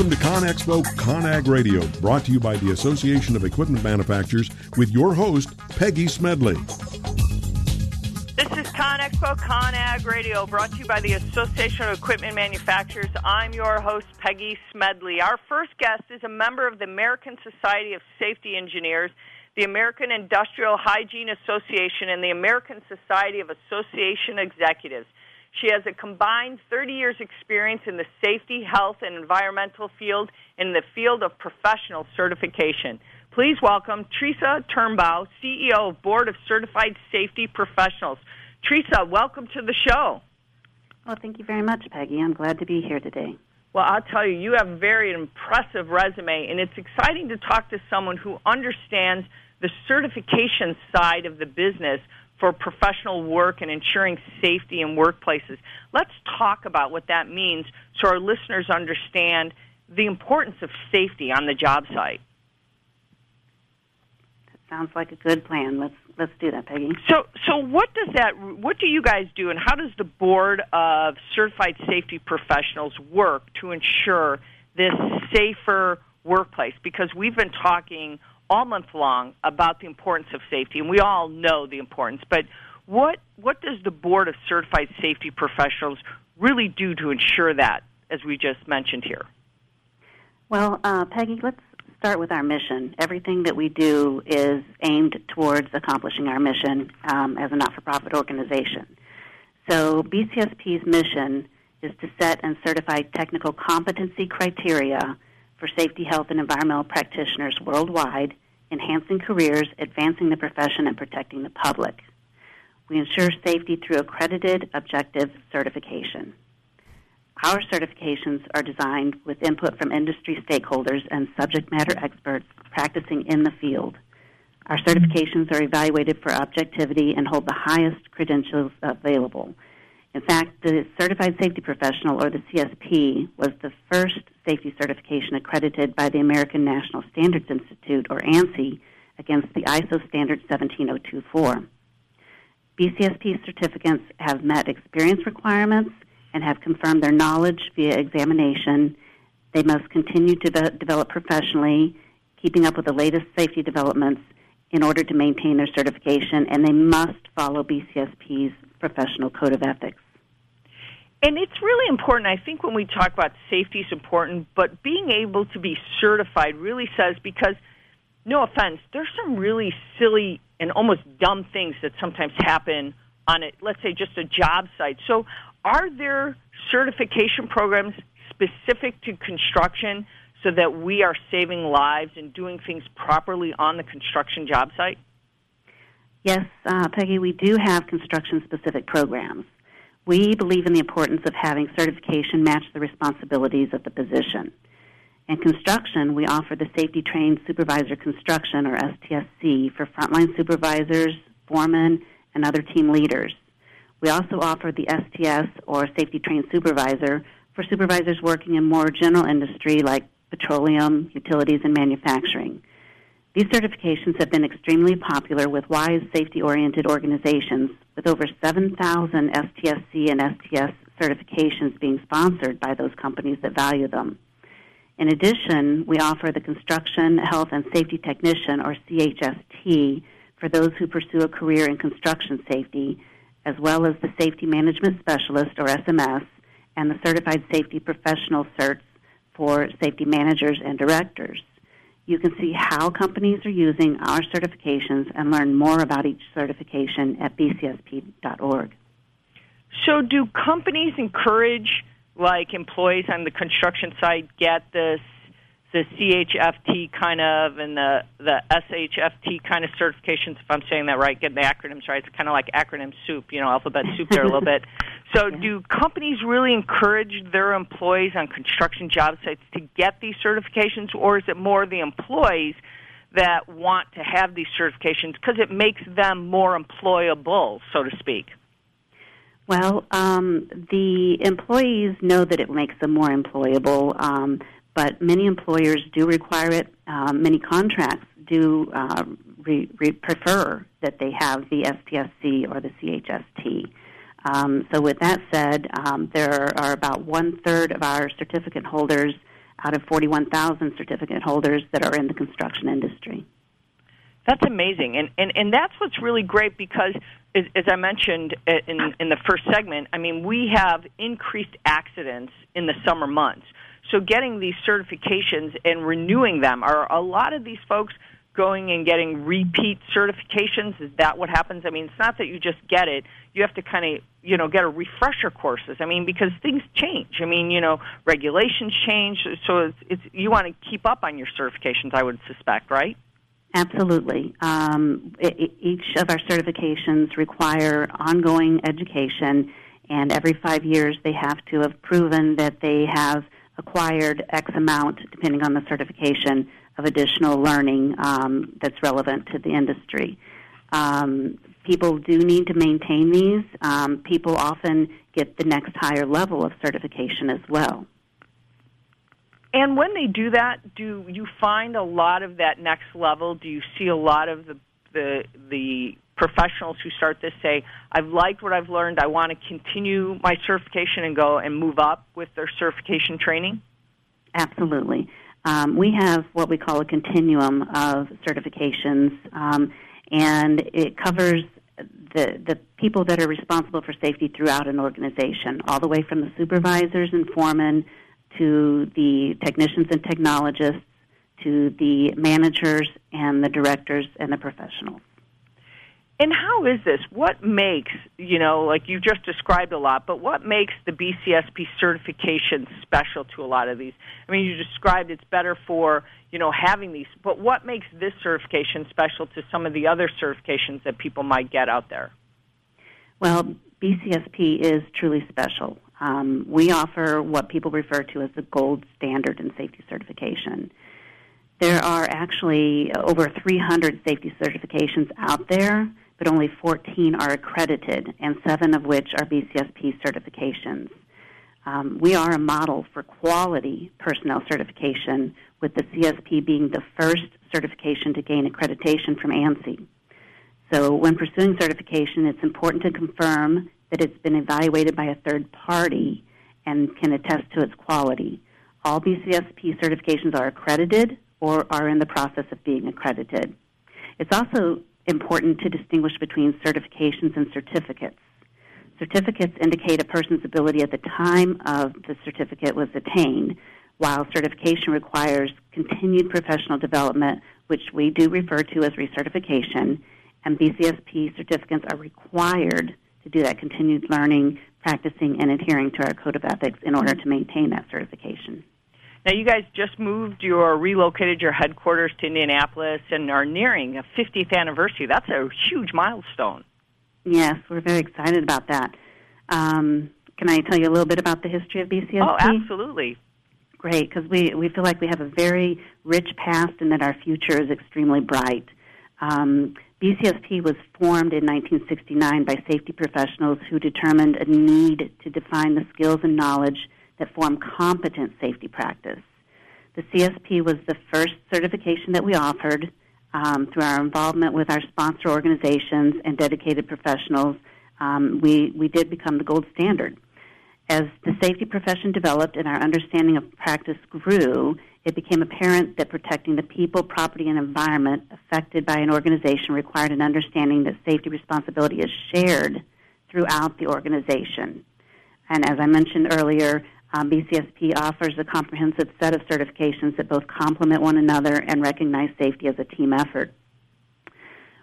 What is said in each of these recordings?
Welcome to ConExpo ConAg Radio, brought to you by the Association of Equipment Manufacturers with your host, Peggy Smedley. This is ConExpo ConAg Radio, brought to you by the Association of Equipment Manufacturers. I'm your host, Peggy Smedley. Our first guest is a member of the American Society of Safety Engineers, the American Industrial Hygiene Association, and the American Society of Association Executives. She has a combined 30 years experience in the safety, health, and environmental field in the field of professional certification. Please welcome Treasa Turnbeaugh, CEO of Board of Certified Safety Professionals. Treasa, welcome to the show. Well, thank you very much, Peggy. I'm glad to be here today. Well, I'll tell you, you have a very impressive resume, and it's exciting to talk to someone who understands the certification side of the business for professional work and ensuring safety in workplaces. Let's talk about what that means so our listeners understand the importance of safety on the job site. That sounds like a good plan. Let's let's do that, Peggy. So, so what does that? What do you guys do, and how does the board of certified safety professionals work to ensure this safer workplace? Because we've been talking all month long about the importance of safety, and we all know the importance. But what what does the board of certified safety professionals really do to ensure that, as we just mentioned here? Well, uh, Peggy, let's start with our mission. Everything that we do is aimed towards accomplishing our mission um, as a not-for-profit organization. So BCSP's mission is to set and certify technical competency criteria for safety, health, and environmental practitioners worldwide, enhancing careers, advancing the profession, and protecting the public. We ensure safety through accredited, objective certification. Our certifications are designed with input from industry stakeholders and subject matter experts practicing in the field. Our certifications are evaluated for objectivity and hold the highest credentials available. In fact, the Certified Safety Professional, or the CSP, was the first safety certification accredited by the American National Standards Institute, or ANSI, against the ISO standard 17024. BCSP certificates have met experience requirements and have confirmed their knowledge via examination. They must continue to de- develop professionally, keeping up with the latest safety developments in order to maintain their certification, and they must follow BCSP's professional code of ethics. And it's really important. I think when we talk about safety is important, but being able to be certified really says because, no offense, there's some really silly and almost dumb things that sometimes happen on it. Let's say just a job site. So, are there certification programs specific to construction so that we are saving lives and doing things properly on the construction job site? Yes, uh, Peggy, we do have construction specific programs. We believe in the importance of having certification match the responsibilities of the position. In construction, we offer the Safety Trained Supervisor Construction, or STSC, for frontline supervisors, foremen, and other team leaders. We also offer the STS, or Safety Trained Supervisor, for supervisors working in more general industry like petroleum, utilities, and manufacturing. These certifications have been extremely popular with wise, safety oriented organizations, with over 7,000 STSC and STS certifications being sponsored by those companies that value them. In addition, we offer the Construction Health and Safety Technician, or CHST, for those who pursue a career in construction safety, as well as the Safety Management Specialist, or SMS, and the Certified Safety Professional certs for safety managers and directors. You can see how companies are using our certifications and learn more about each certification at bcsp.org. So, do companies encourage like employees on the construction site get this the CHFT kind of and the the SHFT kind of certifications. If I'm saying that right, getting the acronyms right. It's kind of like acronym soup, you know, alphabet soup there a little bit. So, yeah. do companies really encourage their employees on construction job sites to get these certifications, or is it more the employees? That want to have these certifications because it makes them more employable, so to speak. Well, um, the employees know that it makes them more employable. Um, but many employers do require it. Um, many contracts do uh, re- re- prefer that they have the STSC or the CHST. Um, so, with that said, um, there are about one third of our certificate holders out of 41,000 certificate holders that are in the construction industry. That's amazing, and and and that's what's really great because, as, as I mentioned in in the first segment, I mean we have increased accidents in the summer months. So getting these certifications and renewing them are a lot of these folks going and getting repeat certifications? Is that what happens? I mean, it's not that you just get it. You have to kind of, you know, get a refresher courses. I mean, because things change. I mean, you know, regulations change. So it's, it's you want to keep up on your certifications, I would suspect, right? Absolutely. Um, it, each of our certifications require ongoing education, and every five years they have to have proven that they have acquired X amount, depending on the certification, of additional learning um, that's relevant to the industry. Um, people do need to maintain these. Um, people often get the next higher level of certification as well. And when they do that, do you find a lot of that next level? Do you see a lot of the the, the professionals who start this say, "I've liked what I've learned. I want to continue my certification and go and move up with their certification training"? Absolutely. Um, we have what we call a continuum of certifications, um, and it covers the, the people that are responsible for safety throughout an organization, all the way from the supervisors and foremen to the technicians and technologists to the managers and the directors and the professionals. And how is this? What makes, you know, like you just described a lot, but what makes the BCSP certification special to a lot of these? I mean, you described it's better for, you know, having these, but what makes this certification special to some of the other certifications that people might get out there? Well, BCSP is truly special. Um, we offer what people refer to as the gold standard in safety certification. There are actually over 300 safety certifications out there but only 14 are accredited, and seven of which are BCSP certifications. Um, we are a model for quality personnel certification, with the CSP being the first certification to gain accreditation from ANSI. So, when pursuing certification, it's important to confirm that it's been evaluated by a third party and can attest to its quality. All BCSP certifications are accredited or are in the process of being accredited. It's also important to distinguish between certifications and certificates. Certificates indicate a person's ability at the time of the certificate was attained, while certification requires continued professional development, which we do refer to as recertification, and BCSP certificates are required to do that continued learning, practicing, and adhering to our code of ethics in order to maintain that certification. Now, you guys just moved your relocated your headquarters to Indianapolis and are nearing a 50th anniversary. That's a huge milestone. Yes, we're very excited about that. Um, can I tell you a little bit about the history of BCSP? Oh, absolutely. Great, because we, we feel like we have a very rich past and that our future is extremely bright. Um, BCSP was formed in 1969 by safety professionals who determined a need to define the skills and knowledge that form competent safety practice. The CSP was the first certification that we offered um, through our involvement with our sponsor organizations and dedicated professionals. Um, we, we did become the gold standard. As the safety profession developed and our understanding of practice grew, it became apparent that protecting the people, property, and environment affected by an organization required an understanding that safety responsibility is shared throughout the organization. And as I mentioned earlier, um, BCSP offers a comprehensive set of certifications that both complement one another and recognize safety as a team effort.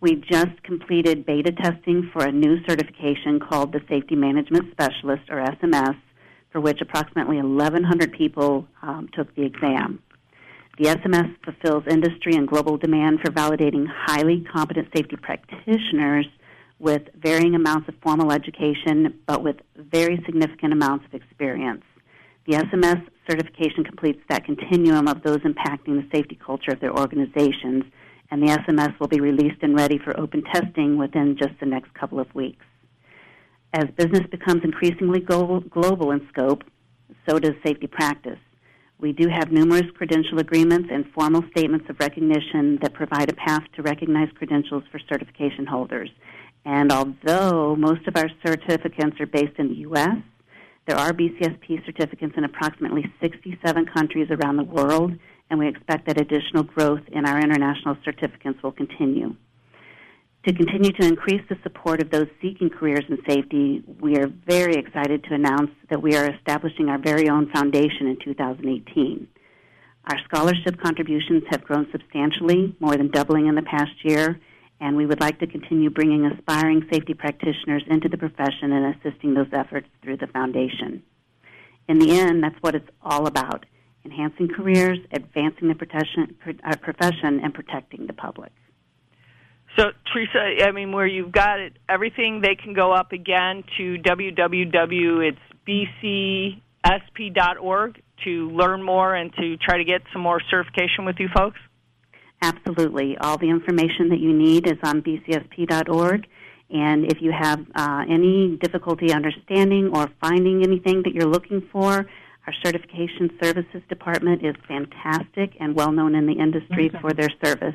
We just completed beta testing for a new certification called the Safety Management Specialist, or SMS, for which approximately 1,100 people um, took the exam. The SMS fulfills industry and global demand for validating highly competent safety practitioners with varying amounts of formal education, but with very significant amounts of experience. The SMS certification completes that continuum of those impacting the safety culture of their organizations, and the SMS will be released and ready for open testing within just the next couple of weeks. As business becomes increasingly global in scope, so does safety practice. We do have numerous credential agreements and formal statements of recognition that provide a path to recognize credentials for certification holders. And although most of our certificates are based in the U.S., There are BCSP certificates in approximately 67 countries around the world, and we expect that additional growth in our international certificates will continue. To continue to increase the support of those seeking careers in safety, we are very excited to announce that we are establishing our very own foundation in 2018. Our scholarship contributions have grown substantially, more than doubling in the past year, and we would like to continue bringing aspiring safety practitioners into the profession and assisting those efforts through the foundation. In the end, that's what it's all about enhancing careers, advancing the profession, uh, profession and protecting the public. So, Treasa, I mean, where you've got it, everything, they can go up again to www. It's bcsp.org to learn more and to try to get some more certification with you folks. Absolutely. All the information that you need is on bcsp.org. And if you have uh, any difficulty understanding or finding anything that you're looking for, our certification services department is fantastic and well known in the industry okay. for their service.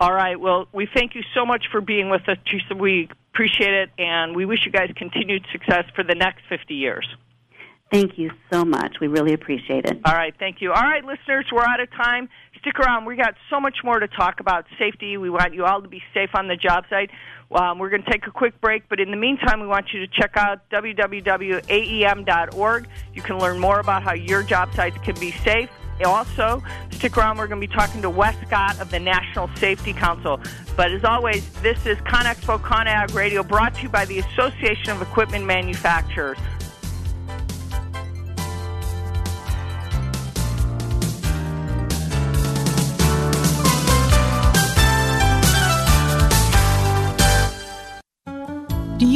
All right. Well, we thank you so much for being with us, Treasa. We appreciate it, and we wish you guys continued success for the next 50 years. Thank you so much. We really appreciate it. All right, thank you. All right, listeners, we're out of time. Stick around. We got so much more to talk about safety. We want you all to be safe on the job site. Um, we're going to take a quick break, but in the meantime, we want you to check out www.aem.org. You can learn more about how your job sites can be safe. Also, stick around. We're going to be talking to Wes Scott of the National Safety Council. But as always, this is ConExpo ConAg Radio brought to you by the Association of Equipment Manufacturers.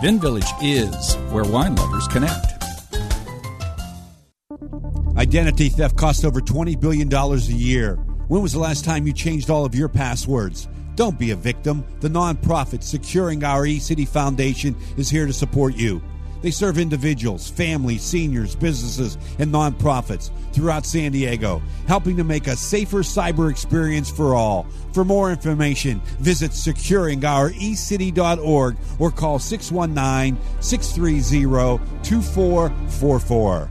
Vin Village is where wine lovers connect. Identity theft costs over $20 billion a year. When was the last time you changed all of your passwords? Don't be a victim. The nonprofit Securing Our eCity Foundation is here to support you. They serve individuals, families, seniors, businesses, and nonprofits throughout San Diego, helping to make a safer cyber experience for all. For more information, visit securingourecity.org or call 619 630 2444.